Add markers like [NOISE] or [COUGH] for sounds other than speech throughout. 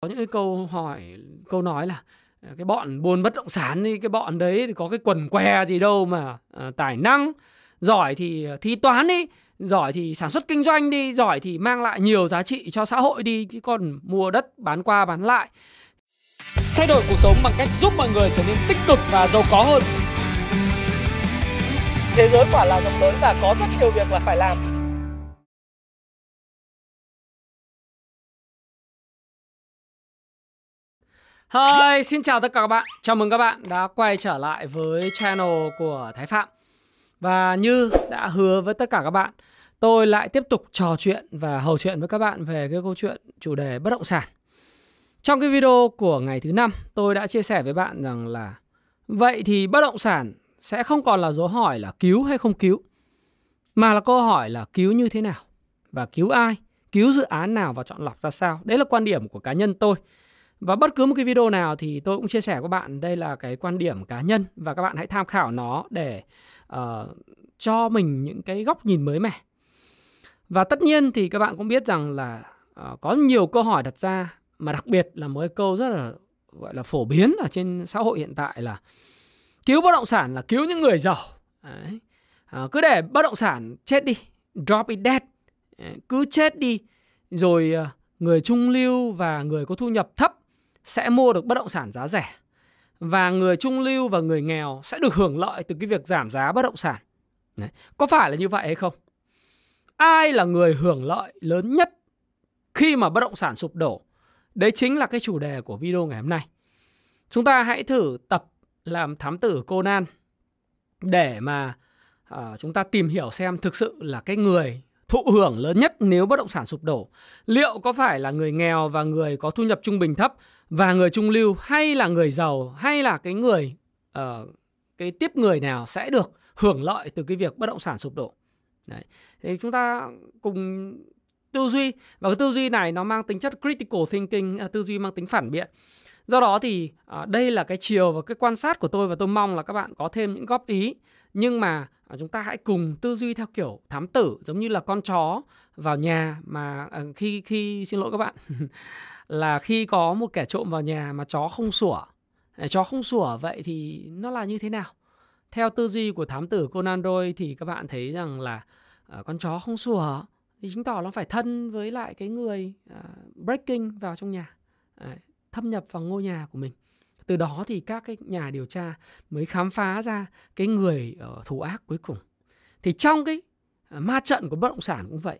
có những cái câu hỏi câu nói là ờ, cái bọn buôn bất động sản đi cái bọn đấy thì có cái quần què gì đâu mà à, tài năng giỏi thì thi toán đi giỏi thì sản xuất kinh doanh đi giỏi thì mang lại nhiều giá trị cho xã hội đi chứ còn mua đất bán qua bán lại. Thay đổi cuộc sống bằng cách giúp mọi người trở nên tích cực và giàu có hơn. Thế giới quả là rộng lớn và có rất nhiều việc là phải làm Hi, xin chào tất cả các bạn. Chào mừng các bạn đã quay trở lại với channel của Thái Phạm. Và như đã hứa với tất cả các bạn, tôi lại tiếp tục trò chuyện và hầu chuyện với các bạn về cái câu chuyện chủ đề bất động sản. Trong cái video của ngày thứ năm, tôi đã chia sẻ với bạn rằng là vậy thì bất động sản sẽ không còn là dấu hỏi là cứu hay không cứu, mà là câu hỏi là cứu như thế nào và cứu ai, cứu dự án nào và chọn lọc ra sao. Đấy là quan điểm của cá nhân tôi. Và bất cứ một cái video nào thì tôi cũng chia sẻ với bạn đây là cái quan điểm cá nhân và các bạn hãy tham khảo nó để uh, cho mình những cái góc nhìn mới mẻ. Và tất nhiên thì các bạn cũng biết rằng là uh, có nhiều câu hỏi đặt ra mà đặc biệt là một câu rất là gọi là phổ biến ở trên xã hội hiện tại là cứu bất động sản là cứu những người giàu. Đấy. Uh, cứ để bất động sản chết đi, drop it dead, cứ chết đi rồi uh, người trung lưu và người có thu nhập thấp sẽ mua được bất động sản giá rẻ và người trung lưu và người nghèo sẽ được hưởng lợi từ cái việc giảm giá bất động sản. Đấy. Có phải là như vậy hay không? Ai là người hưởng lợi lớn nhất khi mà bất động sản sụp đổ? Đấy chính là cái chủ đề của video ngày hôm nay. Chúng ta hãy thử tập làm thám tử Conan để mà uh, chúng ta tìm hiểu xem thực sự là cái người thụ hưởng lớn nhất nếu bất động sản sụp đổ. Liệu có phải là người nghèo và người có thu nhập trung bình thấp và người trung lưu hay là người giàu hay là cái người uh, cái tiếp người nào sẽ được hưởng lợi từ cái việc bất động sản sụp đổ. Đấy. Thì chúng ta cùng tư duy và cái tư duy này nó mang tính chất critical thinking, à, tư duy mang tính phản biện. Do đó thì uh, đây là cái chiều và cái quan sát của tôi và tôi mong là các bạn có thêm những góp ý. Nhưng mà à, chúng ta hãy cùng tư duy theo kiểu thám tử giống như là con chó vào nhà mà khi khi xin lỗi các bạn [LAUGHS] là khi có một kẻ trộm vào nhà mà chó không sủa. Chó không sủa vậy thì nó là như thế nào? Theo tư duy của thám tử Conan Doyle thì các bạn thấy rằng là uh, con chó không sủa thì chứng tỏ nó phải thân với lại cái người uh, breaking vào trong nhà uh, thâm nhập vào ngôi nhà của mình. Từ đó thì các cái nhà điều tra mới khám phá ra cái người uh, thủ ác cuối cùng. Thì trong cái uh, ma trận của bất động sản cũng vậy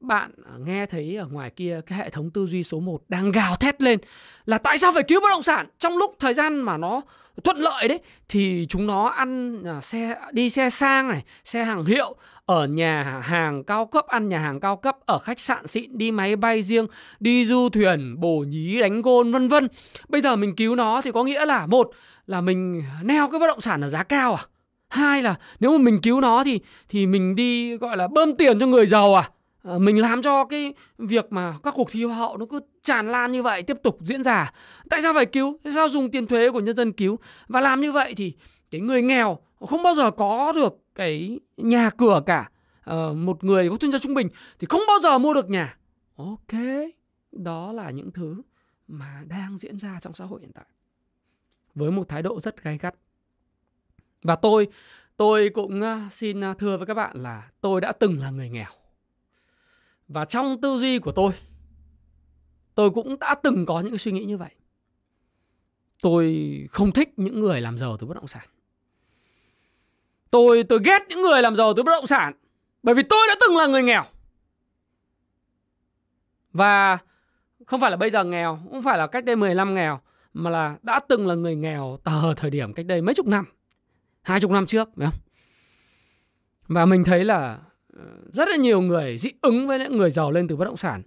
bạn à, nghe thấy ở ngoài kia cái hệ thống tư duy số 1 đang gào thét lên là tại sao phải cứu bất động sản? Trong lúc thời gian mà nó thuận lợi đấy thì chúng nó ăn à, xe đi xe sang này, xe hàng hiệu ở nhà hàng cao cấp ăn nhà hàng cao cấp ở khách sạn xịn đi máy bay riêng đi du thuyền bổ nhí đánh gôn vân vân. Bây giờ mình cứu nó thì có nghĩa là một là mình neo cái bất động sản ở giá cao à? Hai là nếu mà mình cứu nó thì thì mình đi gọi là bơm tiền cho người giàu à? Ờ, mình làm cho cái việc mà các cuộc thi hoa hậu nó cứ tràn lan như vậy, tiếp tục diễn ra. Tại sao phải cứu? Tại sao dùng tiền thuế của nhân dân cứu? Và làm như vậy thì cái người nghèo không bao giờ có được cái nhà cửa cả. Ờ, một người có thu nhập trung bình thì không bao giờ mua được nhà. Ok, đó là những thứ mà đang diễn ra trong xã hội hiện tại. Với một thái độ rất gay gắt. Và tôi tôi cũng ờ, xin thưa với các bạn là tôi đã từng là người nghèo và trong tư duy của tôi tôi cũng đã từng có những suy nghĩ như vậy. Tôi không thích những người làm giàu từ bất động sản. Tôi tôi ghét những người làm giàu từ bất động sản, bởi vì tôi đã từng là người nghèo. Và không phải là bây giờ nghèo, không phải là cách đây 10 năm nghèo, mà là đã từng là người nghèo tờ thời điểm cách đây mấy chục năm, hai chục năm trước, phải không? Và mình thấy là Ờ, rất là nhiều người dị ứng với những người giàu lên từ bất động sản.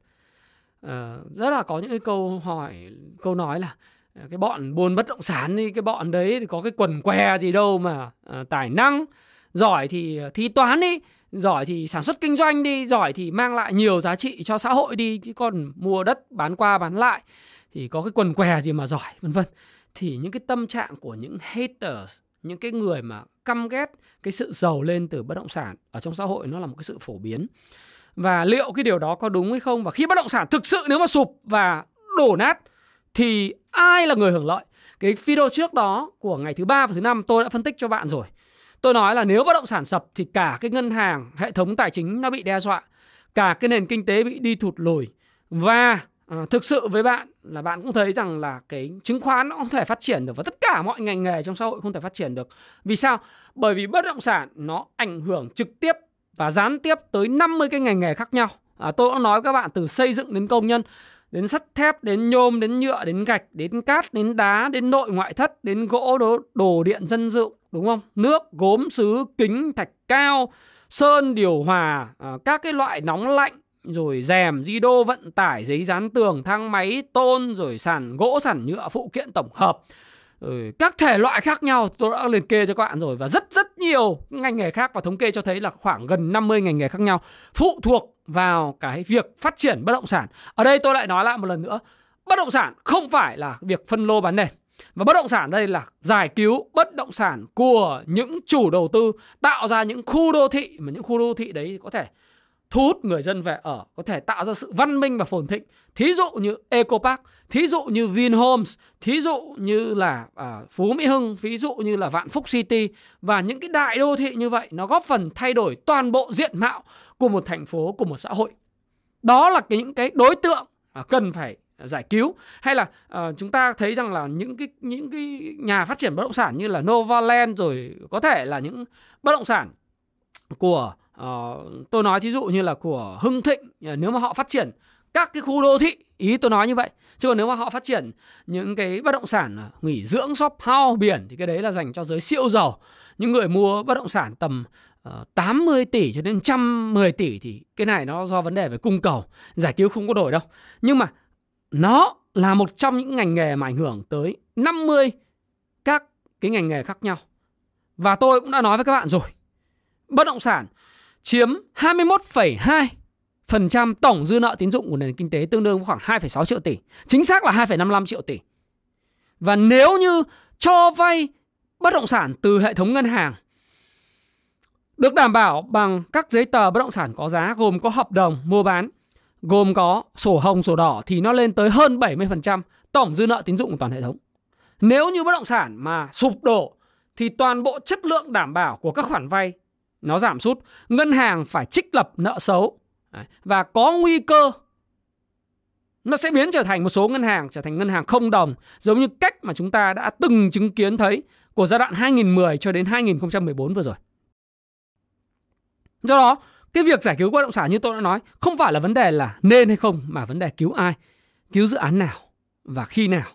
Ờ, rất là có những cái câu hỏi, câu nói là ờ, cái bọn buôn bất động sản đi, cái bọn đấy thì có cái quần què gì đâu mà tài năng, giỏi thì thi toán đi, giỏi thì sản xuất kinh doanh đi, giỏi thì mang lại nhiều giá trị cho xã hội đi, chứ còn mua đất bán qua bán lại thì có cái quần què gì mà giỏi, vân vân. Thì những cái tâm trạng của những haters những cái người mà căm ghét cái sự giàu lên từ bất động sản ở trong xã hội nó là một cái sự phổ biến và liệu cái điều đó có đúng hay không và khi bất động sản thực sự nếu mà sụp và đổ nát thì ai là người hưởng lợi? Cái video trước đó của ngày thứ ba và thứ năm tôi đã phân tích cho bạn rồi. Tôi nói là nếu bất động sản sập thì cả cái ngân hàng, hệ thống tài chính nó bị đe dọa, cả cái nền kinh tế bị đi thụt lùi và à, thực sự với bạn là bạn cũng thấy rằng là cái chứng khoán nó không thể phát triển được và tất cả mọi ngành nghề trong xã hội không thể phát triển được. Vì sao? Bởi vì bất động sản nó ảnh hưởng trực tiếp và gián tiếp tới 50 cái ngành nghề khác nhau. À, tôi đã nói các bạn từ xây dựng đến công nhân, đến sắt thép, đến nhôm, đến nhựa, đến gạch, đến cát, đến đá, đến nội ngoại thất, đến gỗ, đồ, đồ điện dân dụng, đúng không? Nước, gốm, sứ, kính, thạch cao, sơn, điều hòa, à, các cái loại nóng lạnh, rồi rèm, di đô, vận tải, giấy dán tường, thang máy, tôn, rồi sàn gỗ, sàn nhựa, phụ kiện tổng hợp. Rồi các thể loại khác nhau tôi đã liệt kê cho các bạn rồi và rất rất nhiều ngành nghề khác và thống kê cho thấy là khoảng gần 50 ngành nghề khác nhau phụ thuộc vào cái việc phát triển bất động sản. Ở đây tôi lại nói lại một lần nữa, bất động sản không phải là việc phân lô bán nền. Và bất động sản đây là giải cứu bất động sản của những chủ đầu tư tạo ra những khu đô thị mà những khu đô thị đấy có thể thu hút người dân về ở, có thể tạo ra sự văn minh và phồn thịnh. Thí dụ như Eco Park, thí dụ như Vinhomes, thí dụ như là à, Phú Mỹ Hưng, ví dụ như là Vạn Phúc City và những cái đại đô thị như vậy nó góp phần thay đổi toàn bộ diện mạo của một thành phố, của một xã hội. Đó là cái những cái đối tượng à, cần phải giải cứu hay là uh, chúng ta thấy rằng là những cái những cái nhà phát triển bất động sản như là Novaland rồi có thể là những bất động sản của uh, tôi nói thí dụ như là của Hưng Thịnh ờ, nếu mà họ phát triển các cái khu đô thị ý tôi nói như vậy. Chứ còn nếu mà họ phát triển những cái bất động sản ờ, nghỉ dưỡng shop house biển thì cái đấy là dành cho giới siêu giàu. Những người mua bất động sản tầm uh, 80 tỷ cho đến 110 tỷ thì cái này nó do vấn đề về cung cầu giải cứu không có đổi đâu. Nhưng mà nó là một trong những ngành nghề mà ảnh hưởng tới 50 các cái ngành nghề khác nhau. Và tôi cũng đã nói với các bạn rồi bất động sản chiếm 21,2% tổng dư nợ tín dụng của nền kinh tế tương đương với khoảng 2,6 triệu tỷ. Chính xác là 2,55 triệu tỷ. Và nếu như cho vay bất động sản từ hệ thống ngân hàng được đảm bảo bằng các giấy tờ bất động sản có giá gồm có hợp đồng mua bán, gồm có sổ hồng, sổ đỏ thì nó lên tới hơn 70% tổng dư nợ tín dụng của toàn hệ thống. Nếu như bất động sản mà sụp đổ thì toàn bộ chất lượng đảm bảo của các khoản vay nó giảm sút, ngân hàng phải trích lập nợ xấu và có nguy cơ nó sẽ biến trở thành một số ngân hàng trở thành ngân hàng không đồng giống như cách mà chúng ta đã từng chứng kiến thấy của giai đoạn 2010 cho đến 2014 vừa rồi. Do đó, cái việc giải cứu bất động sản như tôi đã nói không phải là vấn đề là nên hay không mà vấn đề cứu ai, cứu dự án nào và khi nào.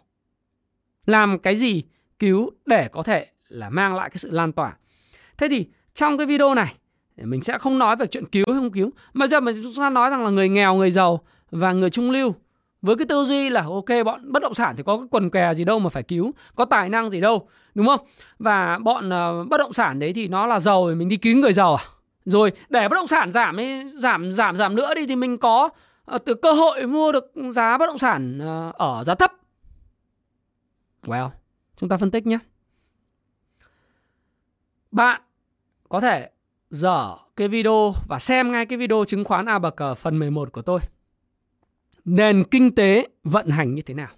Làm cái gì cứu để có thể là mang lại cái sự lan tỏa. Thế thì trong cái video này mình sẽ không nói về chuyện cứu hay không cứu mà giờ mình chúng ta nói rằng là người nghèo người giàu và người trung lưu với cái tư duy là ok bọn bất động sản thì có cái quần què gì đâu mà phải cứu có tài năng gì đâu đúng không? Và bọn uh, bất động sản đấy thì nó là giàu thì mình đi cứu người giàu à? Rồi để bất động sản giảm ấy, giảm giảm giảm nữa đi thì mình có uh, từ cơ hội mua được giá bất động sản uh, ở giá thấp. Well chúng ta phân tích nhé. Bạn có thể dở cái video và xem ngay cái video chứng khoán A bậc phần 11 của tôi. Nền kinh tế vận hành như thế nào?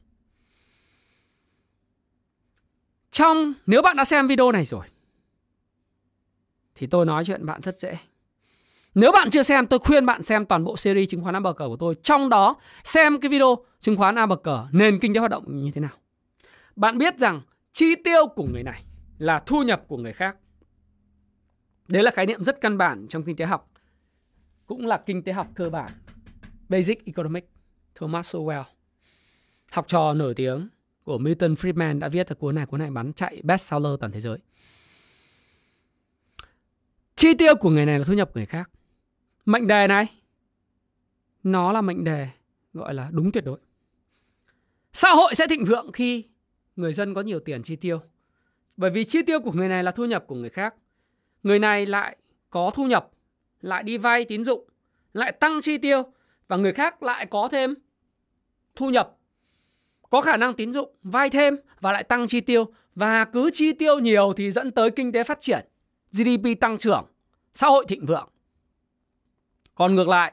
Trong nếu bạn đã xem video này rồi thì tôi nói chuyện bạn rất dễ. Nếu bạn chưa xem, tôi khuyên bạn xem toàn bộ series chứng khoán A bậc của tôi. Trong đó xem cái video chứng khoán A bậc nền kinh tế hoạt động như thế nào. Bạn biết rằng chi tiêu của người này là thu nhập của người khác. Đấy là khái niệm rất căn bản trong kinh tế học. Cũng là kinh tế học cơ bản. Basic Economics, Thomas Sowell. Học trò nổi tiếng của Milton Friedman đã viết ở cuốn này, cuốn này bán chạy bestseller toàn thế giới. Chi tiêu của người này là thu nhập của người khác. Mệnh đề này, nó là mệnh đề gọi là đúng tuyệt đối. Xã hội sẽ thịnh vượng khi người dân có nhiều tiền chi tiêu. Bởi vì chi tiêu của người này là thu nhập của người khác người này lại có thu nhập, lại đi vay tín dụng, lại tăng chi tiêu và người khác lại có thêm thu nhập, có khả năng tín dụng, vay thêm và lại tăng chi tiêu và cứ chi tiêu nhiều thì dẫn tới kinh tế phát triển, GDP tăng trưởng, xã hội thịnh vượng. Còn ngược lại,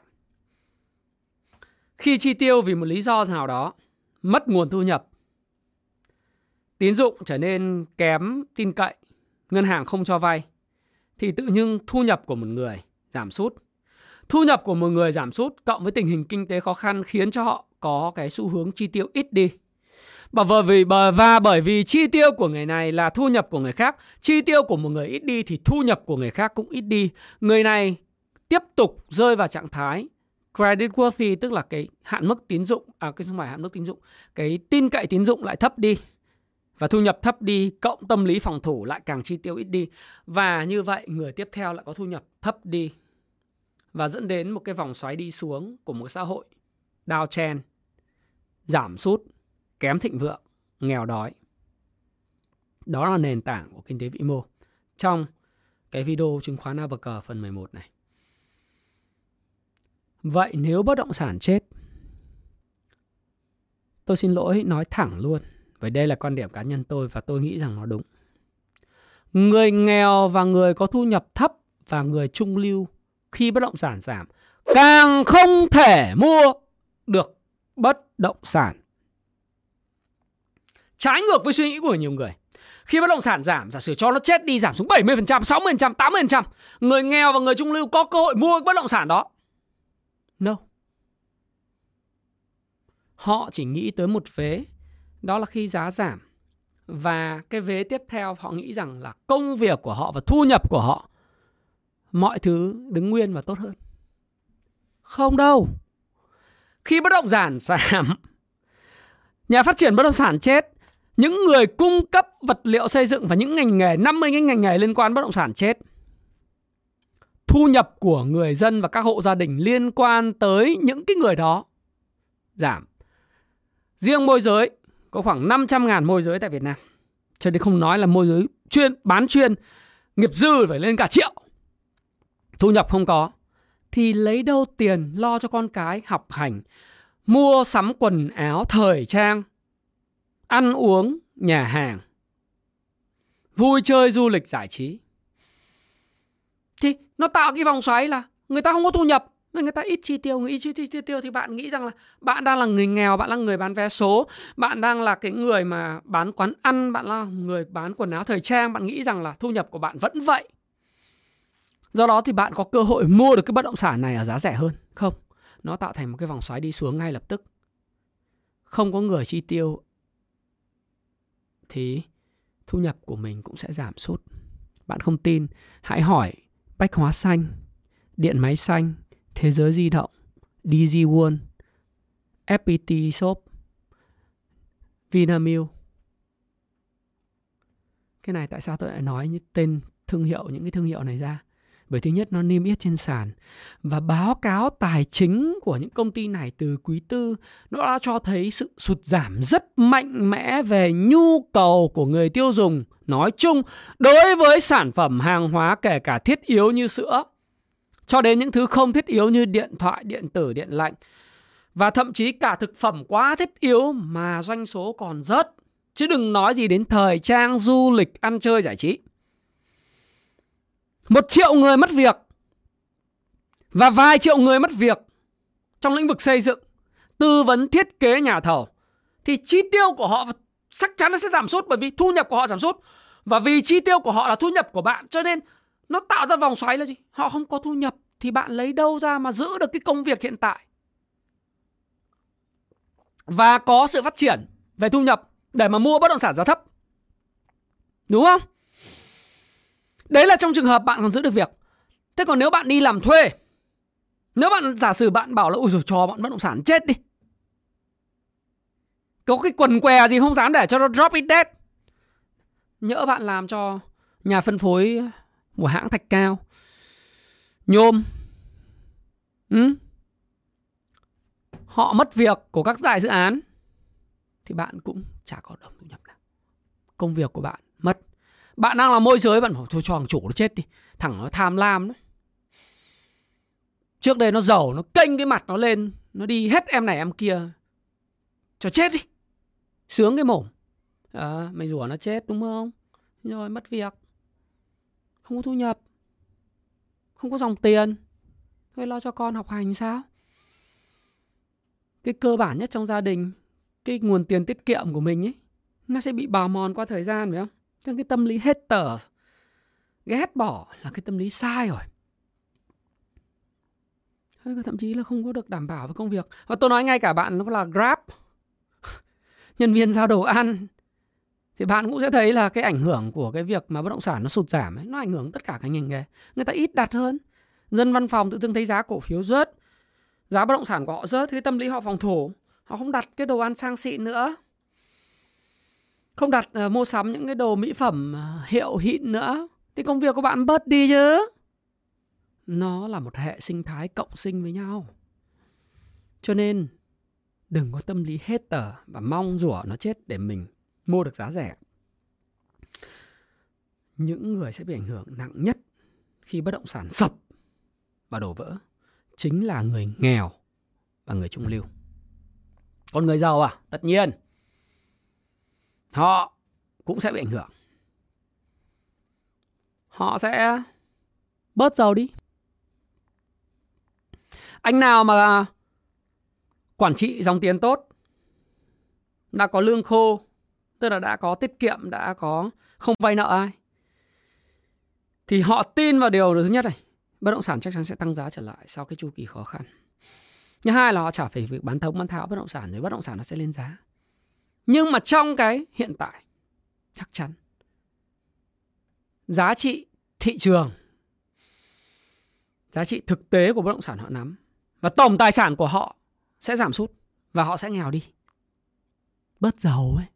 khi chi tiêu vì một lý do nào đó mất nguồn thu nhập tín dụng trở nên kém tin cậy ngân hàng không cho vay thì tự nhiên thu nhập của một người giảm sút. Thu nhập của một người giảm sút cộng với tình hình kinh tế khó khăn khiến cho họ có cái xu hướng chi tiêu ít đi. Và bởi vì và bởi vì chi tiêu của người này là thu nhập của người khác, chi tiêu của một người ít đi thì thu nhập của người khác cũng ít đi. Người này tiếp tục rơi vào trạng thái credit worthy tức là cái hạn mức tín dụng à cái không phải hạn mức tín dụng, cái tin cậy tín dụng lại thấp đi và thu nhập thấp đi, cộng tâm lý phòng thủ lại càng chi tiêu ít đi. Và như vậy, người tiếp theo lại có thu nhập thấp đi. Và dẫn đến một cái vòng xoáy đi xuống của một xã hội. Downtrend giảm sút, kém thịnh vượng, nghèo đói. Đó là nền tảng của kinh tế vĩ mô. Trong cái video chứng khoán ABG phần 11 này. Vậy nếu bất động sản chết, tôi xin lỗi, nói thẳng luôn. Vậy đây là quan điểm cá nhân tôi và tôi nghĩ rằng nó đúng. Người nghèo và người có thu nhập thấp và người trung lưu khi bất động sản giảm càng không thể mua được bất động sản. Trái ngược với suy nghĩ của nhiều người. Khi bất động sản giảm, giả sử cho nó chết đi giảm xuống 70%, 60%, 80%, người nghèo và người trung lưu có cơ hội mua bất động sản đó. No. Họ chỉ nghĩ tới một vế đó là khi giá giảm và cái vế tiếp theo họ nghĩ rằng là công việc của họ và thu nhập của họ mọi thứ đứng nguyên và tốt hơn. Không đâu. Khi bất động sản [LAUGHS] giảm, nhà phát triển bất động sản chết, những người cung cấp vật liệu xây dựng và những ngành nghề 50 cái ngành nghề liên quan bất động sản chết. Thu nhập của người dân và các hộ gia đình liên quan tới những cái người đó giảm. Riêng môi giới có khoảng 500 ngàn môi giới tại Việt Nam. Cho nên không nói là môi giới chuyên bán chuyên nghiệp dư phải lên cả triệu. Thu nhập không có thì lấy đâu tiền lo cho con cái học hành, mua sắm quần áo thời trang, ăn uống, nhà hàng, vui chơi du lịch giải trí. Thì nó tạo cái vòng xoáy là người ta không có thu nhập người ta ít chi tiêu, người ít chi, chi tiêu thì bạn nghĩ rằng là bạn đang là người nghèo, bạn là người bán vé số, bạn đang là cái người mà bán quán ăn, bạn là người bán quần áo thời trang, bạn nghĩ rằng là thu nhập của bạn vẫn vậy. Do đó thì bạn có cơ hội mua được cái bất động sản này ở giá rẻ hơn. Không, nó tạo thành một cái vòng xoáy đi xuống ngay lập tức. Không có người chi tiêu thì thu nhập của mình cũng sẽ giảm sút. Bạn không tin, hãy hỏi bách hóa xanh, điện máy xanh, Thế giới di động, DG World, FPT Shop, Vinamilk. Cái này tại sao tôi lại nói những tên thương hiệu những cái thương hiệu này ra? Bởi thứ nhất nó niêm yết trên sàn và báo cáo tài chính của những công ty này từ quý tư nó đã cho thấy sự sụt giảm rất mạnh mẽ về nhu cầu của người tiêu dùng nói chung đối với sản phẩm hàng hóa kể cả thiết yếu như sữa cho đến những thứ không thiết yếu như điện thoại, điện tử, điện lạnh và thậm chí cả thực phẩm quá thiết yếu mà doanh số còn rớt. Chứ đừng nói gì đến thời trang, du lịch, ăn chơi, giải trí. Một triệu người mất việc và vài triệu người mất việc trong lĩnh vực xây dựng, tư vấn thiết kế nhà thầu thì chi tiêu của họ chắc chắn nó sẽ giảm sút bởi vì thu nhập của họ giảm sút và vì chi tiêu của họ là thu nhập của bạn cho nên nó tạo ra vòng xoáy là gì? Họ không có thu nhập thì bạn lấy đâu ra mà giữ được cái công việc hiện tại? Và có sự phát triển về thu nhập để mà mua bất động sản giá thấp. Đúng không? Đấy là trong trường hợp bạn còn giữ được việc. Thế còn nếu bạn đi làm thuê, nếu bạn giả sử bạn bảo là ui rồi cho bọn bất động sản chết đi. Có cái quần què gì không dám để cho nó drop it dead. Nhỡ bạn làm cho nhà phân phối của hãng thạch cao. Nhôm. Ừ? họ mất việc của các đại dự án. Thì bạn cũng chả có đồng thu nhập nào. Công việc của bạn mất. Bạn đang là môi giới bạn bảo thôi cho thằng chủ nó chết đi. Thằng nó tham lam đấy, trước đây nó giàu nó kênh cái mặt nó lên nó đi hết em này em kia. Cho chết đi. Sướng cái mồm. À, mày rủa nó chết đúng không? Rồi mất việc không có thu nhập không có dòng tiền thôi lo cho con học hành sao cái cơ bản nhất trong gia đình cái nguồn tiền tiết kiệm của mình ấy nó sẽ bị bào mòn qua thời gian phải không? Trong cái tâm lý hết hater ghét bỏ là cái tâm lý sai rồi. Thậm chí là không có được đảm bảo với công việc. Và tôi nói ngay cả bạn nó là Grab, [LAUGHS] nhân viên giao đồ ăn, thì bạn cũng sẽ thấy là cái ảnh hưởng của cái việc mà bất động sản nó sụt giảm ấy, nó ảnh hưởng tất cả các ngành nghề. Người ta ít đặt hơn. Dân văn phòng tự dưng thấy giá cổ phiếu rớt, giá bất động sản của họ rớt, thì tâm lý họ phòng thủ. Họ không đặt cái đồ ăn sang xịn nữa không đặt uh, mua sắm những cái đồ mỹ phẩm uh, hiệu hịn nữa thì công việc của bạn bớt đi chứ nó là một hệ sinh thái cộng sinh với nhau cho nên đừng có tâm lý hết tờ và mong rủa nó chết để mình mua được giá rẻ. Những người sẽ bị ảnh hưởng nặng nhất khi bất động sản sập và đổ vỡ chính là người nghèo và người trung lưu. Còn người giàu à? Tất nhiên. Họ cũng sẽ bị ảnh hưởng. Họ sẽ bớt giàu đi. Anh nào mà quản trị dòng tiền tốt, đã có lương khô tức là đã có tiết kiệm, đã có không vay nợ ai. Thì họ tin vào điều thứ nhất này, bất động sản chắc chắn sẽ tăng giá trở lại sau cái chu kỳ khó khăn. Thứ hai là họ trả phải việc bán thống bán tháo bất động sản rồi bất động sản nó sẽ lên giá. Nhưng mà trong cái hiện tại, chắc chắn giá trị thị trường, giá trị thực tế của bất động sản họ nắm và tổng tài sản của họ sẽ giảm sút và họ sẽ nghèo đi. Bớt giàu ấy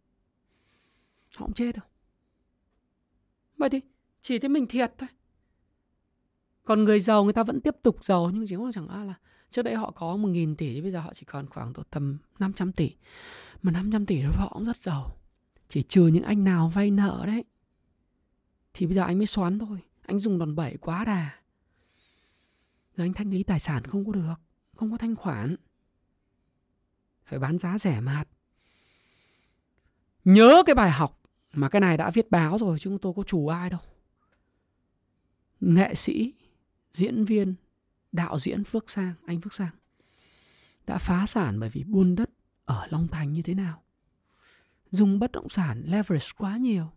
họ không chết đâu. Vậy thì chỉ thấy mình thiệt thôi. Còn người giàu người ta vẫn tiếp tục giàu, nhưng chỉ có chẳng là trước đây họ có một nghìn tỷ thì bây giờ họ chỉ còn khoảng tầm 500 tỷ. Mà 500 tỷ đối với họ cũng rất giàu. Chỉ trừ những anh nào vay nợ đấy. Thì bây giờ anh mới xoắn thôi. Anh dùng đòn bẩy quá đà. Rồi anh thanh lý tài sản không có được, Không có thanh khoản. Phải bán giá rẻ mạt. Nhớ cái bài học mà cái này đã viết báo rồi Chứ tôi có chủ ai đâu Nghệ sĩ Diễn viên Đạo diễn Phước Sang Anh Phước Sang Đã phá sản bởi vì buôn đất ở Long Thành như thế nào. Dùng bất động sản leverage quá nhiều,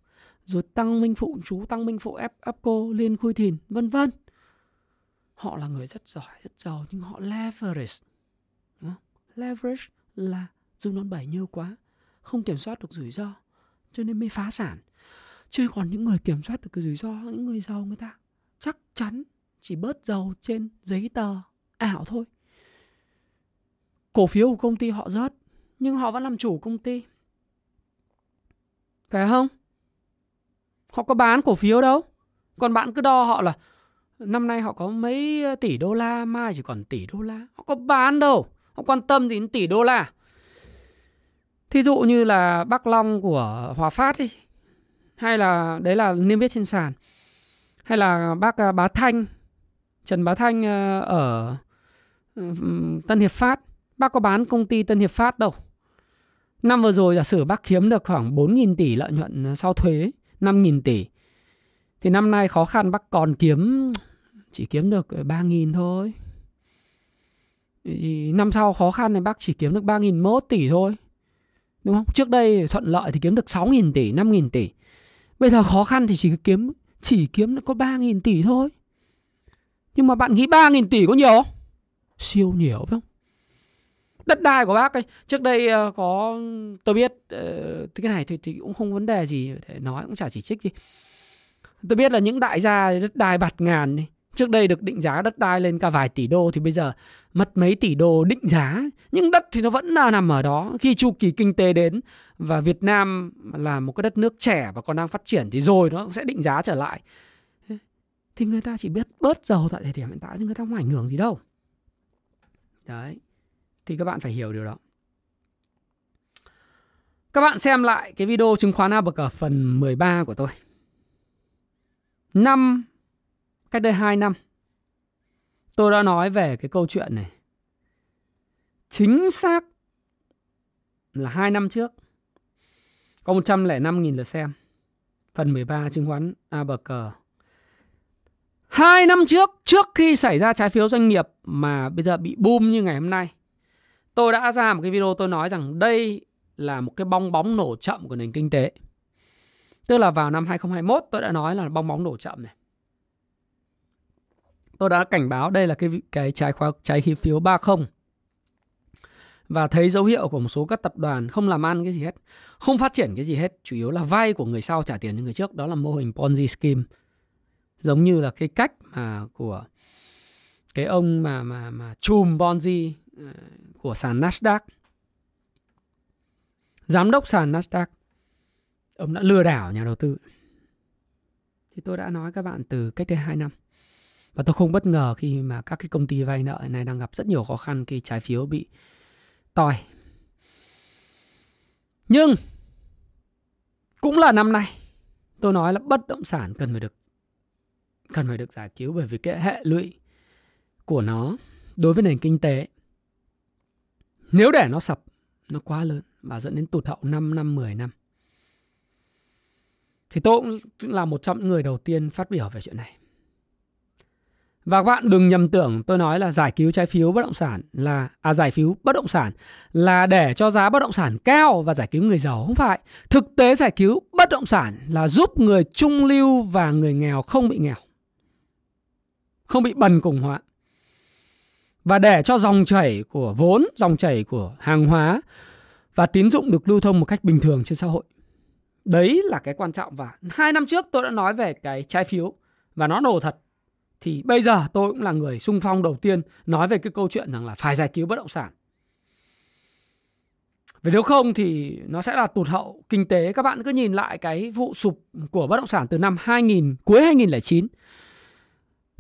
rồi tăng minh phụ chú, tăng minh phụ ép Apco, liên khui thìn, vân vân. Họ là người rất giỏi, rất giàu nhưng họ leverage. Đúng không? Leverage là dùng đòn bẩy nhiều quá, không kiểm soát được rủi ro, cho nên mới phá sản. Chứ còn những người kiểm soát được cái rủi ro, những người giàu người ta chắc chắn chỉ bớt giàu trên giấy tờ ảo thôi. Cổ phiếu của công ty họ rớt, nhưng họ vẫn làm chủ công ty. Phải không? Họ có bán cổ phiếu đâu. Còn bạn cứ đo họ là năm nay họ có mấy ờ, tỷ đô la, mai chỉ còn tỷ đô la. Họ có bán đâu. Họ quan tâm đến tỷ đô la. Thí dụ như là Bắc Long của Hòa Phát ấy. Hay là đấy là niêm yết trên sàn. Hay là bác à, Bá Thanh, Trần Bá Thanh à, ở Tân Hiệp Phát. Bác có bán công ty Tân Hiệp Phát đâu. Năm vừa rồi giả sử bác kiếm được khoảng 4.000 tỷ lợi nhuận à, sau thuế, 5.000 tỷ. Thì năm nay khó khăn bác còn kiếm chỉ kiếm được 3.000 thôi. Thì năm sau khó khăn thì bác chỉ kiếm được 3.001 tỷ thôi. Đúng không? Trước đây thuận lợi thì kiếm được 6.000 tỷ, 5.000 tỷ. Bây giờ khó khăn thì chỉ kiếm chỉ kiếm được có 3.000 tỷ thôi. Nhưng mà bạn nghĩ 3.000 tỷ có nhiều không? Siêu nhiều phải không? đất đai của bác ấy trước đây ờ, có tôi biết ờ, cái này thì, thì cũng không vấn đề gì để nói cũng chả chỉ trích gì tôi biết là những đại gia đất đai bạt ngàn này trước đây được định giá đất đai lên cả vài tỷ đô thì bây giờ mất mấy tỷ đô định giá nhưng đất thì nó vẫn là nằm ở đó khi chu kỳ kinh tế đến và Việt Nam là một cái đất nước trẻ và còn đang phát triển thì rồi nó sẽ định giá trở lại thì người ta chỉ biết bớt giàu tại thời điểm hiện tại, nhưng người ta không ảnh hưởng gì đâu đấy, thì các bạn phải hiểu điều đó. Các bạn xem lại cái video chứng khoán ABC phần 13 của tôi. Năm cách đây 2 năm tôi đã nói về cái câu chuyện này. Chính xác là 2 năm trước có 105.000 lượt xem. Phần 13 chứng khoán ABC. Hai năm trước, trước khi xảy ra trái phiếu doanh nghiệp mà bây giờ bị boom như ngày hôm nay, tôi đã ra một cái video tôi nói rằng đây là một cái bong bóng nổ chậm của nền kinh tế. Tức là vào năm 2021 tôi đã nói là bong bóng nổ chậm này. Tôi đã cảnh báo đây là cái cái trái khóa trái phiếu 30 và thấy dấu hiệu của một số các tập đoàn không làm ăn cái gì hết, không phát triển cái gì hết, chủ yếu là vay của người sau trả tiền cho người trước, đó là mô hình Ponzi scheme. Giống như là cái cách mà của cái ông mà mà mà chùm Ponzi ờ, của sàn Nasdaq. Giám đốc sàn Nasdaq ông đã lừa đảo nhà đầu tư. Thì tôi đã nói các bạn từ cách đây 2 năm. Và tôi không bất ngờ khi mà các cái công ty vay nợ này đang gặp rất nhiều khó khăn khi trái phiếu bị tòi. Nhưng cũng là năm nay, tôi nói là bất động sản cần phải được, cần phải được giải cứu bởi vì cái hệ lụy của nó đối với nền kinh tế, nếu để nó sập, nó quá lớn và dẫn đến tụt hậu 5 năm 10 năm thì tôi cũng là một trong những người đầu tiên phát biểu về chuyện này. Và các bạn đừng nhầm tưởng tôi nói là giải cứu trái phiếu bất động sản là à giải phiếu bất động sản là để cho giá bất động sản cao và giải cứu người giàu không phải. Thực tế giải cứu bất động sản là giúp người trung lưu và người nghèo không bị nghèo. Không bị bần cùng hóa. Và để cho dòng chảy của vốn, dòng chảy của hàng hóa và tín dụng được lưu thông một cách bình thường trên xã hội. Đấy là cái quan trọng và hai năm trước tôi đã nói về cái trái phiếu và nó nổ thật. Thì bây giờ tôi cũng là người sung phong đầu tiên nói về cái câu chuyện rằng là phải giải cứu bất động sản. Vì nếu không thì nó sẽ là tụt hậu kinh tế. Các bạn cứ nhìn lại cái vụ sụp của bất động sản từ năm 2000, cuối 2009.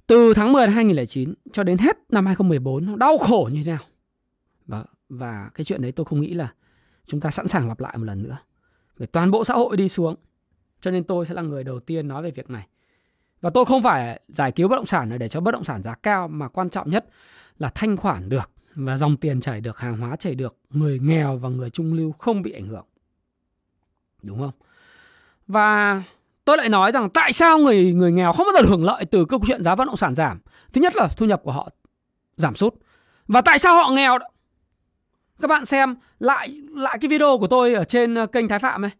Từ tháng 10 năm 2009 cho đến hết năm 2014 nó đau khổ như thế nào. Và, và cái chuyện đấy tôi không nghĩ là chúng ta sẵn sàng lặp lại một lần nữa Vì toàn bộ xã hội đi xuống. Cho nên tôi sẽ là người đầu tiên nói về việc này. Và tôi không phải giải cứu bất động sản để cho bất động sản giá cao mà quan trọng nhất là thanh khoản được và dòng tiền chảy được, hàng hóa chảy được, người nghèo và người trung lưu không bị ảnh hưởng. Đúng không? Và tôi lại nói rằng tại sao người người nghèo không bao giờ hưởng lợi từ câu chuyện giá bất động sản giảm? Thứ nhất là thu nhập của họ giảm sút. Và tại sao họ nghèo? Các bạn xem lại lại cái video của tôi ở trên ờ, kênh Thái Phạm ấy.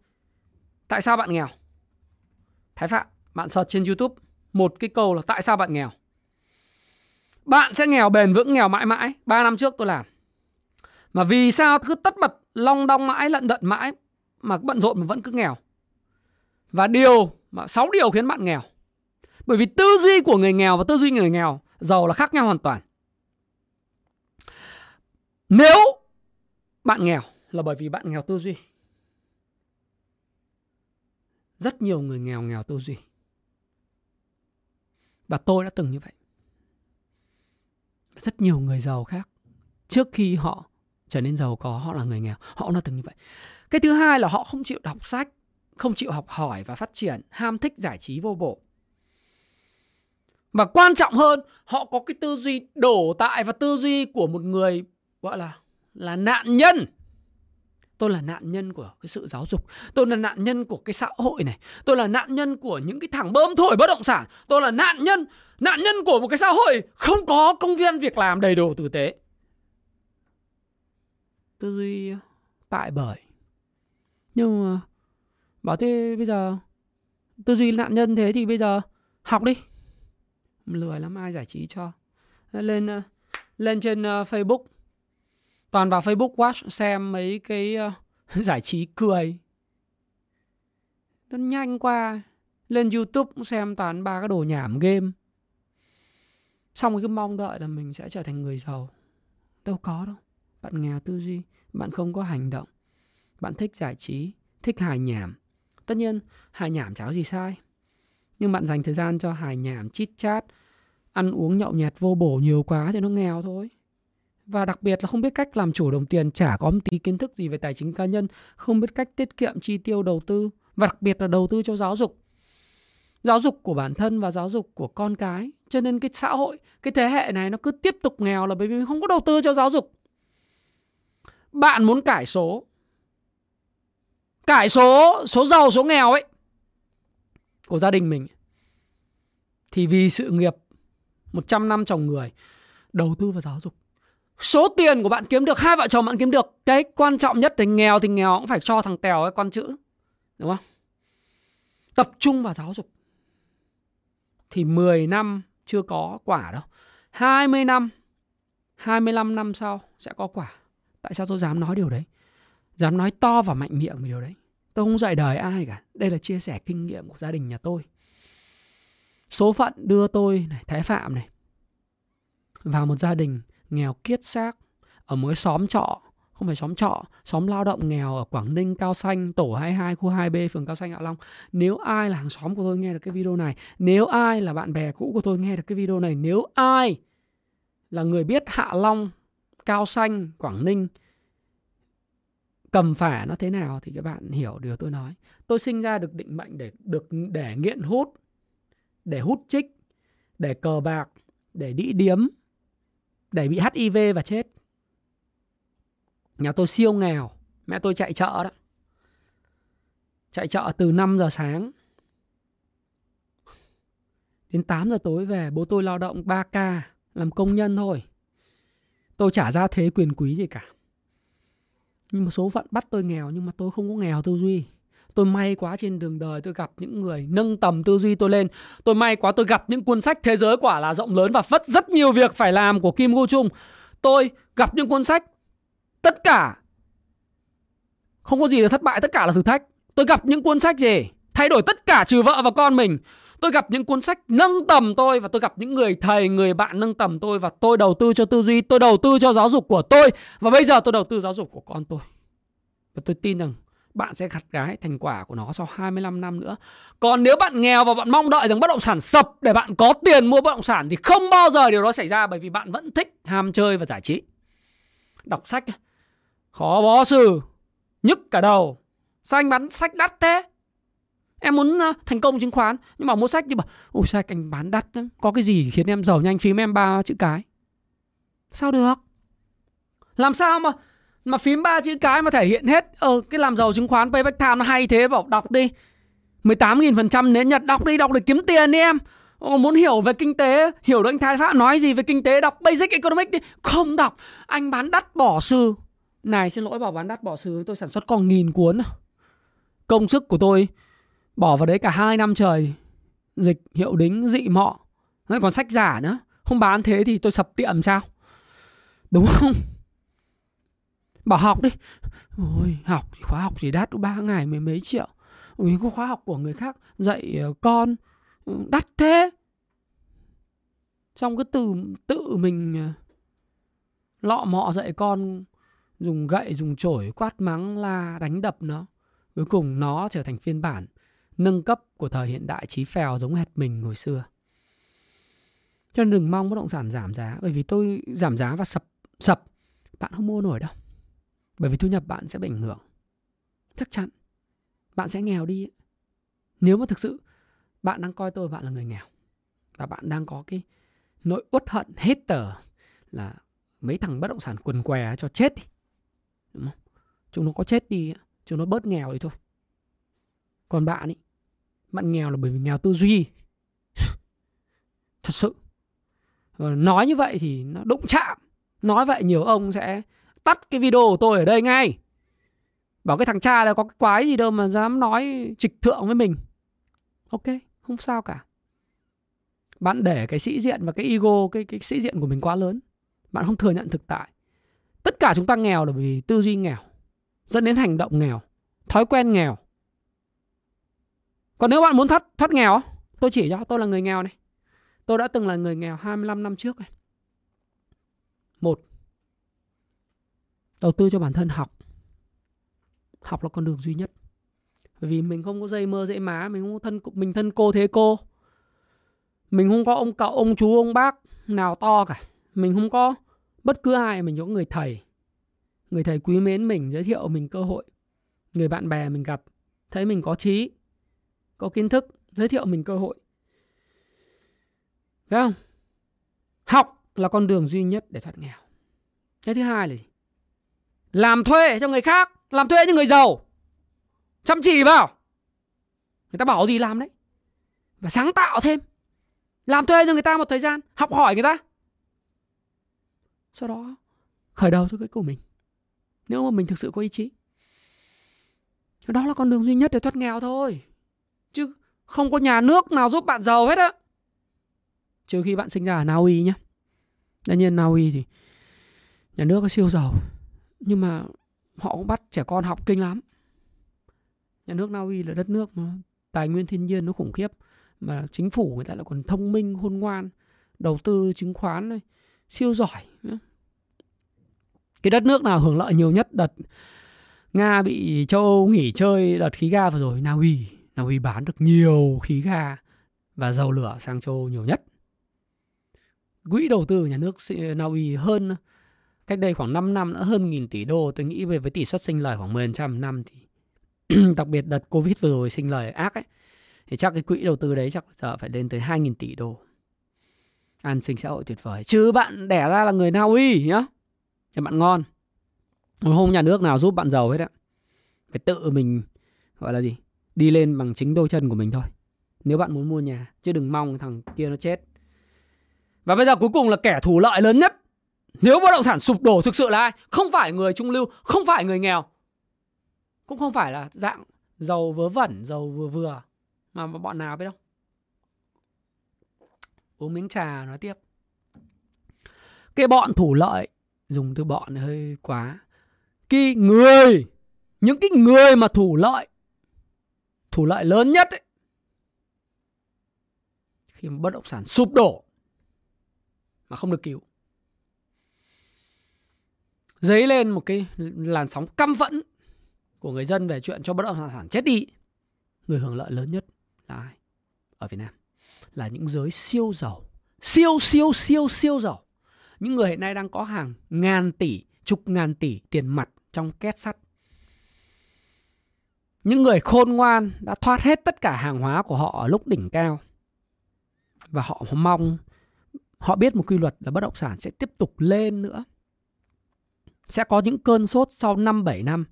Tại sao bạn nghèo? Thái Phạm, bạn search trên YouTube một cái câu là tại sao bạn nghèo? Bạn sẽ nghèo bền vững, nghèo mãi mãi. Ba năm trước tôi làm. Mà vì sao cứ tất bật long đong mãi lận đận mãi mà bận rộn mà vẫn cứ nghèo? Và điều mà sáu điều khiến bạn nghèo. Bởi vì tư duy của người nghèo và tư duy người nghèo giàu là khác nhau hoàn toàn. Nếu bạn nghèo là bởi vì bạn nghèo tư duy. Rất nhiều người nghèo nghèo tư duy. Và tôi đã từng như vậy. Rất nhiều người giàu khác trước khi họ trở nên giàu có họ là người nghèo, họ cũng đã từng như vậy. Cái thứ hai là họ không chịu đọc sách, không chịu học hỏi và phát triển, ham thích giải trí vô bổ. Và quan trọng hơn, họ có cái tư duy đổ tại và tư duy của một người gọi là là nạn nhân tôi là nạn nhân của cái sự giáo dục. Tôi là nạn nhân của cái xã hội này. Tôi là nạn nhân của những cái thằng bơm thổi bất động sản. Tôi là nạn nhân nạn nhân của một cái xã hội không có công viên việc làm đầy đủ tử tế. Tôi tại bởi. Nhưng mà, bảo thế bây giờ, tư duy nạn nhân thế thì bây giờ học đi. Lười lắm, ai giải trí cho. Lên ờ, lên trên ờ, Facebook toàn vào Facebook Watch xem mấy cái uh, [LAUGHS] giải trí cười. Nó nhanh qua lên YouTube cũng xem toàn ba cái đồ nhảm game. Xong rồi cứ mong đợi là mình sẽ trở thành người giàu. Đâu có đâu bạn nghèo tư duy bạn không có hành động. Bạn thích giải trí thích hài nhảm. Tất nhiên hài nhảm chả có gì sai. Nhưng bạn dành thời gian cho hài nhảm chít chat ăn uống nhậu nhẹt vô bổ nhiều quá thì nó nghèo thôi và đặc biệt là không biết cách làm chủ đồng tiền, chả có một tí kiến thức gì về tài chính cá nhân, không biết cách tiết kiệm chi tiêu đầu tư và đặc biệt là đầu tư cho giáo dục. Giáo dục của bản thân và giáo dục của con cái. Cho nên cái xã hội, cái thế hệ này nó cứ tiếp tục nghèo là bởi vì không có đầu tư cho giáo dục. Bạn muốn cải số cải số số giàu số nghèo ấy của gia đình mình thì vì sự nghiệp 100 năm chồng người đầu tư vào giáo dục số tiền của bạn kiếm được, hai vợ chồng bạn kiếm được, cái quan trọng nhất thì nghèo thì nghèo cũng phải cho thằng tèo cái con chữ, đúng không? Tập trung vào giáo dục. Thì 10 năm chưa có quả đâu. 20 năm 25 năm sau sẽ có quả. Tại sao tôi dám nói điều đấy? Dám nói to và mạnh miệng về điều đấy. Tôi không dạy đời ai cả. Đây là chia sẻ kinh nghiệm của gia đình nhà tôi. Số phận đưa tôi này, thái phạm này, vào một gia đình nghèo kiết xác ở một cái xóm trọ không phải xóm trọ, xóm lao động nghèo ở Quảng Ninh, Cao Xanh, tổ 22, khu 2B, phường Cao Xanh, Hạ Long. Nếu ai là hàng xóm của tôi nghe được cái video này, nếu ai là bạn bè cũ của tôi nghe được cái video này, nếu ai là người biết Hạ Long, Cao Xanh, Quảng Ninh, cầm phả nó thế nào thì các bạn hiểu điều tôi nói. Tôi sinh ra được định mệnh để được để nghiện hút, để hút chích để cờ bạc, để đĩ điếm, để bị HIV và chết. Nhà tôi siêu nghèo, mẹ tôi chạy chợ đó. Chạy chợ từ 5 giờ sáng đến 8 giờ tối về, bố tôi lao động 3K, làm công nhân thôi. Tôi trả ra thế quyền quý gì cả. Nhưng mà số phận bắt tôi nghèo nhưng mà tôi không có nghèo tư duy. Tôi may quá trên đường đời tôi gặp những người nâng tầm tư duy tôi lên. Tôi may quá tôi gặp những cuốn sách thế giới quả là rộng lớn và vất rất nhiều việc phải làm của Kim Go trung Tôi gặp những cuốn sách tất cả không có gì là thất bại, tất cả là thử thách. Tôi gặp những cuốn sách gì? Thay đổi tất cả trừ vợ và con mình. Tôi gặp những cuốn sách nâng tầm tôi và tôi gặp những người thầy, người bạn nâng tầm tôi và tôi đầu tư cho tư duy, tôi đầu tư cho giáo dục của tôi và bây giờ tôi đầu tư giáo dục của con tôi. Và tôi tin rằng bạn sẽ gặt gái thành quả của nó sau 25 năm nữa. Còn nếu bạn nghèo và bạn mong đợi rằng bất động sản sập để bạn có tiền mua bất động sản thì không bao giờ điều đó xảy ra bởi vì bạn vẫn thích ham chơi và giải trí. Đọc sách khó bó sừ nhức cả đầu. Sao anh bán sách đắt thế? Em muốn ờ, thành công chứng khoán, nhưng mà mua sách thì bảo ôi sao anh bán đắt lắm. Có cái gì khiến em giàu nhanh phím em ba chữ cái. Sao được? Làm sao mà mà phím ba chữ cái mà thể hiện hết ờ cái làm giàu chứng khoán payback time nó hay thế bảo đọc đi. 18.000% nến nhật đọc đi đọc để kiếm tiền đi em. Ồ, muốn hiểu về kinh tế hiểu được anh thái pháp nói gì về kinh tế đọc basic economics đi. Không đọc anh bán đắt bỏ sư này xin lỗi bảo bán đắt bỏ sư tôi sản xuất còn nghìn cuốn. Công sức của tôi bỏ vào đấy cả hai năm trời. Dịch hiệu đính dị mọ. Còn sách giả nữa. Không bán thế thì tôi sập tiệm sao? Đúng không? Bảo học đi. Ôi, học thì khóa học gì đắt, ba ngày mấy mấy triệu. Ôi, có khóa học của người khác dạy ờ, con ừ, đắt thế. Xong cái từ, tự mình ờ, lọ mọ dạy con, dùng gậy, dùng chổi, quát mắng, la, đánh đập nó, cuối cùng nó trở thành phiên bản nâng cấp của thời hiện đại trí phèo giống hệt mình hồi xưa. Cho nên đừng mong bất động sản giảm giá, bởi vì tôi giảm giá và sập sập. Bạn không mua nổi đâu bởi vì thu nhập bạn sẽ bị ảnh hưởng. Chắc chắn, bạn sẽ nghèo đi nếu mà thực sự bạn đang coi tôi bạn là người nghèo, và bạn đang có cái nỗi uất hận hết tờ là mấy thằng bất động sản quần què cho chết đi, đúng không? Chúng nó có chết đi chúng nó bớt nghèo đi thôi. Còn bạn ấy bạn nghèo là bởi vì nghèo tư duy. [LAUGHS] Thật sự. Nói như vậy thì nó đụng chạm. Nói vậy nhiều ông sẽ tắt cái video của tôi ở đây ngay. Bảo cái thằng cha là có cái quái gì đâu mà dám nói trịch thượng với mình. Ok, không sao cả. Bạn để cái sĩ diện và cái ego, cái cái sĩ diện của mình quá lớn. Bạn không thừa nhận thực tại. Tất cả chúng ta nghèo là vì tư duy nghèo, dẫn đến hành động nghèo, thói quen nghèo. Còn nếu bạn muốn thoát thoát nghèo tôi chỉ cho, tôi là người nghèo này. Tôi đã từng là người nghèo 25 năm trước này một đầu tư cho bản thân học. Học là con đường duy nhất. Bởi vì mình không có dây mơ dễ má, mình không có thân, mình thân cô thế cô. Mình không có ông cậu, ông chú, ông bác nào to cả. Mình không có bất cứ ai, mình có người thầy. Người thầy quý mến mình, giới thiệu mình cơ hội. Người bạn bè mình gặp, thấy mình có trí, có kiến thức, giới thiệu mình cơ hội. Phải không? Học là con đường duy nhất để thoát nghèo. Cái thứ hai là gì? Làm thuê cho người khác, làm thuê cho người giàu. Chăm chỉ vào. Người ta bảo gì làm đấy. Và sáng tạo thêm. Làm thuê cho người ta một thời gian, học hỏi người ta. Sau đó, khởi đầu cho cái của mình. Nếu mà mình thực sự có ý chí. Đó là con đường duy nhất để thoát nghèo thôi. Chứ không có nhà nước nào giúp bạn giàu hết á. Trừ khi bạn sinh ra ở Na Uy nhé tất nhiên Na Uy thì nhà nước có siêu giàu nhưng mà họ cũng bắt trẻ con học kinh lắm. Nhà nước Na Uy là đất nước mà tài nguyên thiên nhiên nó khủng khiếp, mà chính phủ người ta lại còn thông minh, khôn ngoan, đầu tư, chứng khoán này, siêu giỏi. Cái đất nước nào hưởng lợi nhiều nhất? Đợt Nga bị châu Âu nghỉ chơi, đợt khí ga vừa rồi, Na Uy. Na Uy bán được nhiều khí ga và dầu lửa sang châu Âu nhiều nhất. Quỹ đầu tư của nhà nước, Na Uy, hơn cách đây khoảng 5 năm nữa hơn nghìn tỷ đô. Tôi nghĩ về với tỷ suất sinh lời khoảng 10% năm thì [CLEARS THROAT] đặc biệt đợt Covid vừa rồi sinh lời ác ấy, thì chắc cái quỹ đầu tư đấy chắc giờ phải lên tới 2.000 tỷ đô. An sinh xã hội tuyệt vời. Chứ bạn đẻ ra là người Na Uy nhá? Thì bạn ngon. Một hôm nhà nước nào giúp bạn giàu hết á, phải tự mình, gọi là gì, đi lên bằng chính đôi chân của mình thôi. Nếu bạn muốn mua nhà, chứ đừng mong thằng kia nó chết. Và bây giờ cuối cùng là kẻ thù lợi lớn nhất nếu bất động sản sụp đổ thực sự là ai? Không phải người trung lưu không phải người nghèo. Cũng không phải là dạng giàu vớ vẩn giàu vừa vừa mà bọn nào biết không uống miếng trà nói tiếp. Cái bọn thủ lợi dùng từ bọn hơi quá. Cái người những cái người mà thủ lợi thủ lợi lớn nhất ấy, khi mà bất động sản sụp đổ mà không được cứu dấy lên một cái làn sóng căm phẫn của người dân về chuyện cho bất động sản chết đi. Người hưởng lợi lớn nhất là ai? Ở Việt Nam. Là những giới siêu giàu. Siêu siêu siêu siêu giàu. Những người hiện nay đang có hàng ngàn tỷ, chục ngàn tỷ tiền mặt trong két sắt. Những người khôn ngoan đã thoát hết tất cả hàng hóa của họ ở lúc đỉnh cao. Và họ mong, họ biết một quy luật là bất động sản sẽ tiếp tục lên nữa sẽ có những cơn sốt sau 5 7 năm.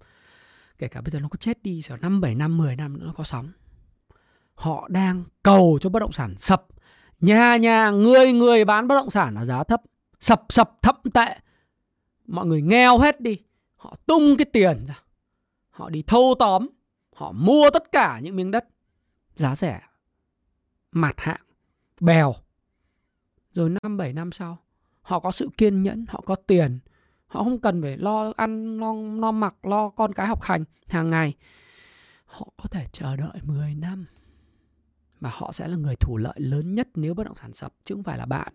Kể cả bây giờ nó có chết đi sau 5 7 năm, 10 năm nữa nó có sóng. Họ đang cầu cho bất động sản sập. Nhà nhà người người bán bất động sản ở giá thấp, sập sập thậm tệ. Mọi người nghèo hết đi. Họ tung cái tiền ra. Họ đi thâu tóm, họ mua tất cả những miếng đất giá rẻ, mặt hạng, bèo. Rồi 5 7 năm sau, họ có sự kiên nhẫn, họ có tiền, họ không cần phải lo ăn lo, lo mặc lo con cái học hành hàng ngày. Họ có thể chờ đợi 10 năm và họ sẽ là người thủ lợi lớn nhất nếu bất động sản sập chứ không phải là bạn.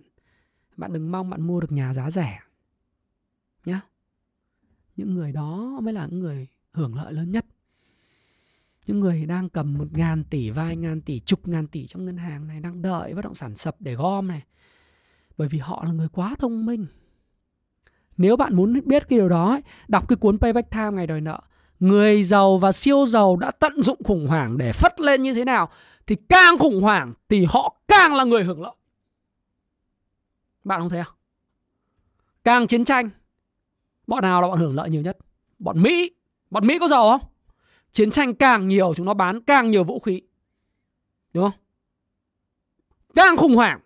Bạn đừng mong bạn mua được nhà giá rẻ nhé những người đó mới là những người hưởng lợi lớn nhất. Những người đang cầm một ngàn tỷ vài ngàn tỷ chục ngàn tỷ trong ngân hàng này đang đợi bất động sản sập để gom này. Bởi vì họ là người quá thông minh nếu bạn muốn biết cái điều đó, đọc cái cuốn Payback Time ngày đòi nợ. Người giàu và siêu giàu đã tận dụng khủng hoảng để phất lên như thế nào thì càng khủng hoảng thì họ càng là người hưởng lợi. Bạn không thấy không? Càng chiến tranh, bọn nào là bọn hưởng lợi nhiều nhất? Bọn Mỹ. Bọn Mỹ có giàu không? Chiến tranh càng nhiều chúng nó bán càng nhiều vũ khí. Đúng không? Càng khủng hoảng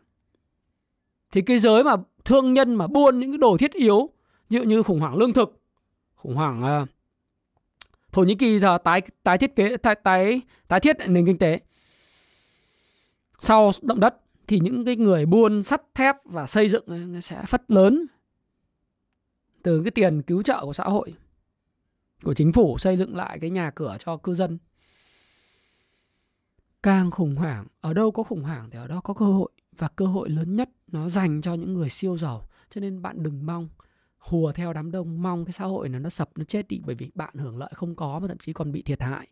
thì cái giới mà thương nhân mà buôn những cái đồ thiết yếu ví dụ như khủng hoảng lương thực khủng hoảng uh, thổ nhĩ kỳ giờ tái tái thiết kế tái tái tái thiết nền kinh tế. Sau động đất thì những cái người buôn sắt thép và xây dựng ờ, sẽ phất lớn từ cái tiền cứu trợ của xã hội của chính phủ xây dựng lại cái nhà cửa cho cư dân. Càng khủng hoảng ở đâu có khủng hoảng thì ở đó có cơ hội và cơ hội lớn nhất nó dành cho những người siêu giàu. Cho nên bạn đừng mong hùa theo đám đông, mong cái xã hội nó nó sập, nó chết đi, bởi vì bạn hưởng lợi không có mà thậm chí còn bị thiệt hại.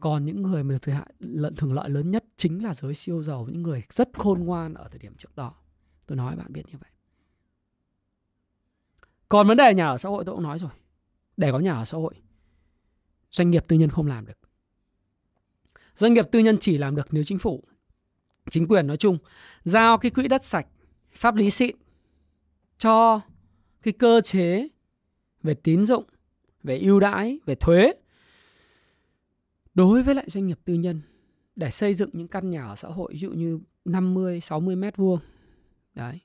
Còn những người mà được thiệt hại, lận thường lợi lớn nhất chính là giới siêu giàu, những người rất khôn ngoan ở thời điểm trước đó. Tôi nói bạn biết như vậy. Còn vấn đề nhà ở xã hội tôi cũng nói rồi. Để có nhà ở xã hội, doanh nghiệp tư nhân không làm được. Doanh nghiệp tư nhân chỉ làm được nếu chính phủ, chính quyền nói chung, giao cái quỹ đất sạch, pháp lý xịn cho cái cơ chế về tín dụng, về ưu đãi, về thuế đối với lại doanh nghiệp tư nhân để xây dựng những căn nhà ở xã hội ví dụ như 50, 60 mét vuông. Đấy.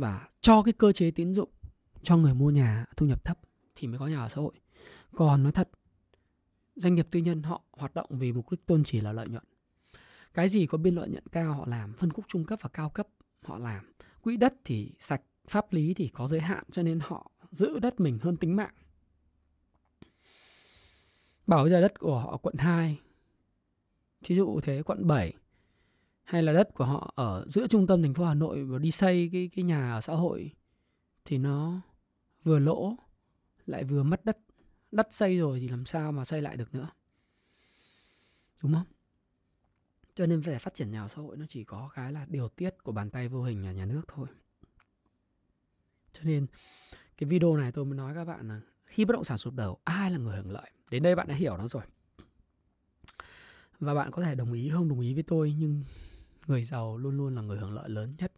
và cho cái cơ chế tín dụng cho người mua nhà thu nhập thấp thì mới có nhà ở xã hội còn nói thật doanh nghiệp tư nhân họ hoạt động vì mục đích tôn chỉ là lợi nhuận cái gì có biên lợi nhuận cao họ làm phân khúc trung cấp và cao cấp họ làm quỹ đất thì sạch, pháp lý thì có giới hạn, cho nên họ giữ đất mình hơn tính mạng. Bảo bây giờ đất của họ quận 2 thí dụ thế, quận 7 hay là đất của họ ở giữa trung tâm thành phố Hà Nội và đi xây cái cái nhà ở xã hội thì nó vừa lỗ, lại vừa mất đất. Đất xây rồi thì làm sao mà xây lại được nữa? Đúng không? Cho nên về phát triển nhà ở xã hội nó chỉ có cái là điều tiết của bàn tay vô hình nhà nhà nước thôi. Cho nên cái video này tôi mới nói các bạn là khi bất động sản sụp đổ ai là người hưởng lợi? Đến đây bạn đã hiểu nó rồi. Và bạn có thể đồng ý không? Đồng ý với tôi nhưng người giàu luôn luôn là người hưởng lợi lớn nhất.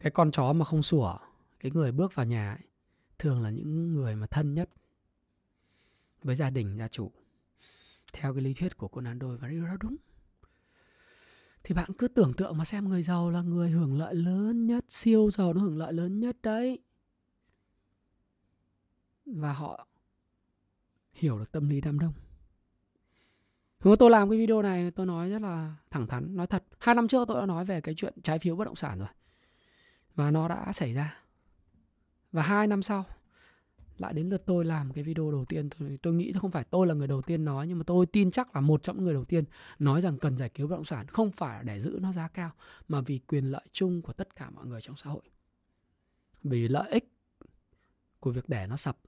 Cái con chó mà không sủa cái người bước vào nhà ấy, thường là những người mà thân nhất với gia đình gia chủ theo cái lý thuyết của Conan Doyle và điều đó đúng thì bạn cứ tưởng tượng mà xem người giàu là người hưởng lợi lớn nhất siêu giàu nó hưởng lợi lớn nhất đấy và họ hiểu được tâm lý đám đông Hôm tôi làm cái video này tôi nói rất là thẳng thắn, nói thật. Hai năm trước tôi đã nói về cái chuyện trái phiếu bất động sản rồi. Và nó đã xảy ra. Và hai năm sau lại đến lượt tôi làm cái video đầu tiên tôi, tôi nghĩ không phải tôi là người đầu tiên nói nhưng mà tôi tin chắc là một trong những người đầu tiên nói rằng cần giải cứu bất động sản không phải để giữ nó giá cao mà vì quyền lợi chung của tất cả mọi người trong xã hội. Vì lợi ích của việc để nó sập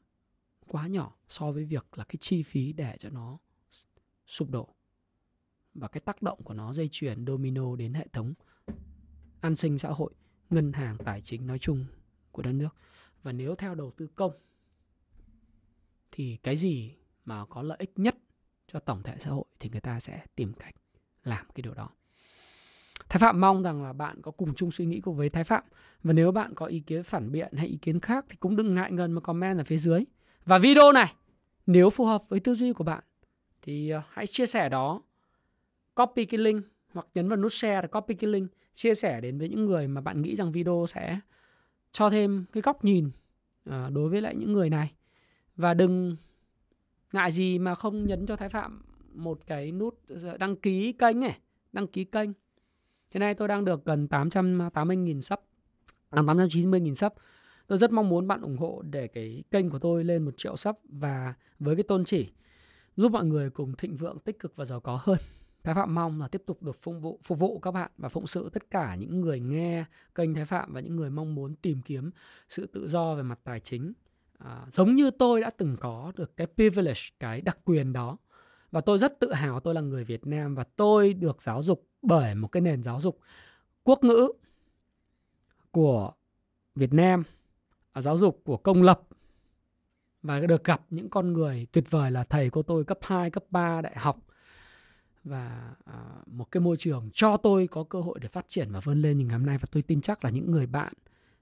quá nhỏ so với việc là cái chi phí để cho nó sụp đổ. Và cái tác động của nó dây chuyền domino đến hệ thống an sinh xã hội ngân hàng tài chính nói chung của đất nước. Và nếu theo đầu tư công thì cái gì mà có lợi ích nhất cho tổng thể xã hội thì người ta sẽ tìm cách làm cái điều đó. Thái Phạm mong rằng là bạn có cùng chung suy nghĩ cùng với Thái Phạm và nếu bạn có ý kiến phản biện hay ý kiến khác thì cũng đừng ngại ngần mà comment ở phía dưới. Và video này nếu phù hợp với tư duy của bạn thì ờ, hãy chia sẻ đó, copy cái link hoặc nhấn vào nút share để copy cái link chia sẻ đến với những người mà bạn nghĩ rằng video sẽ cho thêm cái góc nhìn ờ, đối với lại những người này và đừng ngại gì mà không nhấn cho Thái Phạm một cái nút dạ, đăng ký kênh này, đăng ký kênh. Hiện nay tôi đang được gần 880.000 sub, à, 890.000 sub. Tôi rất mong muốn bạn ủng hộ để cái kênh của tôi lên một triệu sub và với cái tôn chỉ giúp mọi người cùng thịnh vượng, tích cực và giàu có hơn. Thái Phạm mong là tiếp tục được phục vụ, phục vụ các bạn và phụng sự tất cả những người nghe kênh Thái Phạm và những người mong muốn tìm kiếm sự tự do về mặt tài chính à, giống như tôi đã từng có được cái privilege cái đặc quyền đó. Và tôi rất tự hào tôi là người Việt Nam và tôi được giáo dục bởi một cái nền giáo dục quốc ngữ của Việt Nam à, giáo dục của công lập. Và được gặp những con người tuyệt vời là thầy cô tôi cấp 2, cấp 3 đại học. Và à, một cái môi trường cho tôi có cơ hội để phát triển và vươn lên. Như ngày hôm nay và tôi tin chắc là những người bạn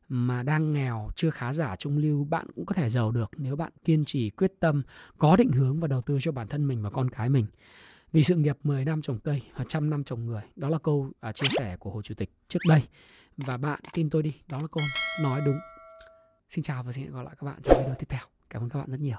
mà đang nghèo chưa khá giả trung lưu bạn cũng có thể giàu được nếu bạn kiên trì quyết tâm có định hướng và đầu tư cho bản thân mình và con cái mình. Vì sự nghiệp 10 năm trồng cây và trăm năm trồng người đó là câu à, chia sẻ của hồ chủ tịch trước đây. Và bạn tin tôi đi đó là câu nói đúng. Xin chào và xin hẹn gặp lại các bạn trong video tiếp theo. Cảm ơn các bạn rất nhiều.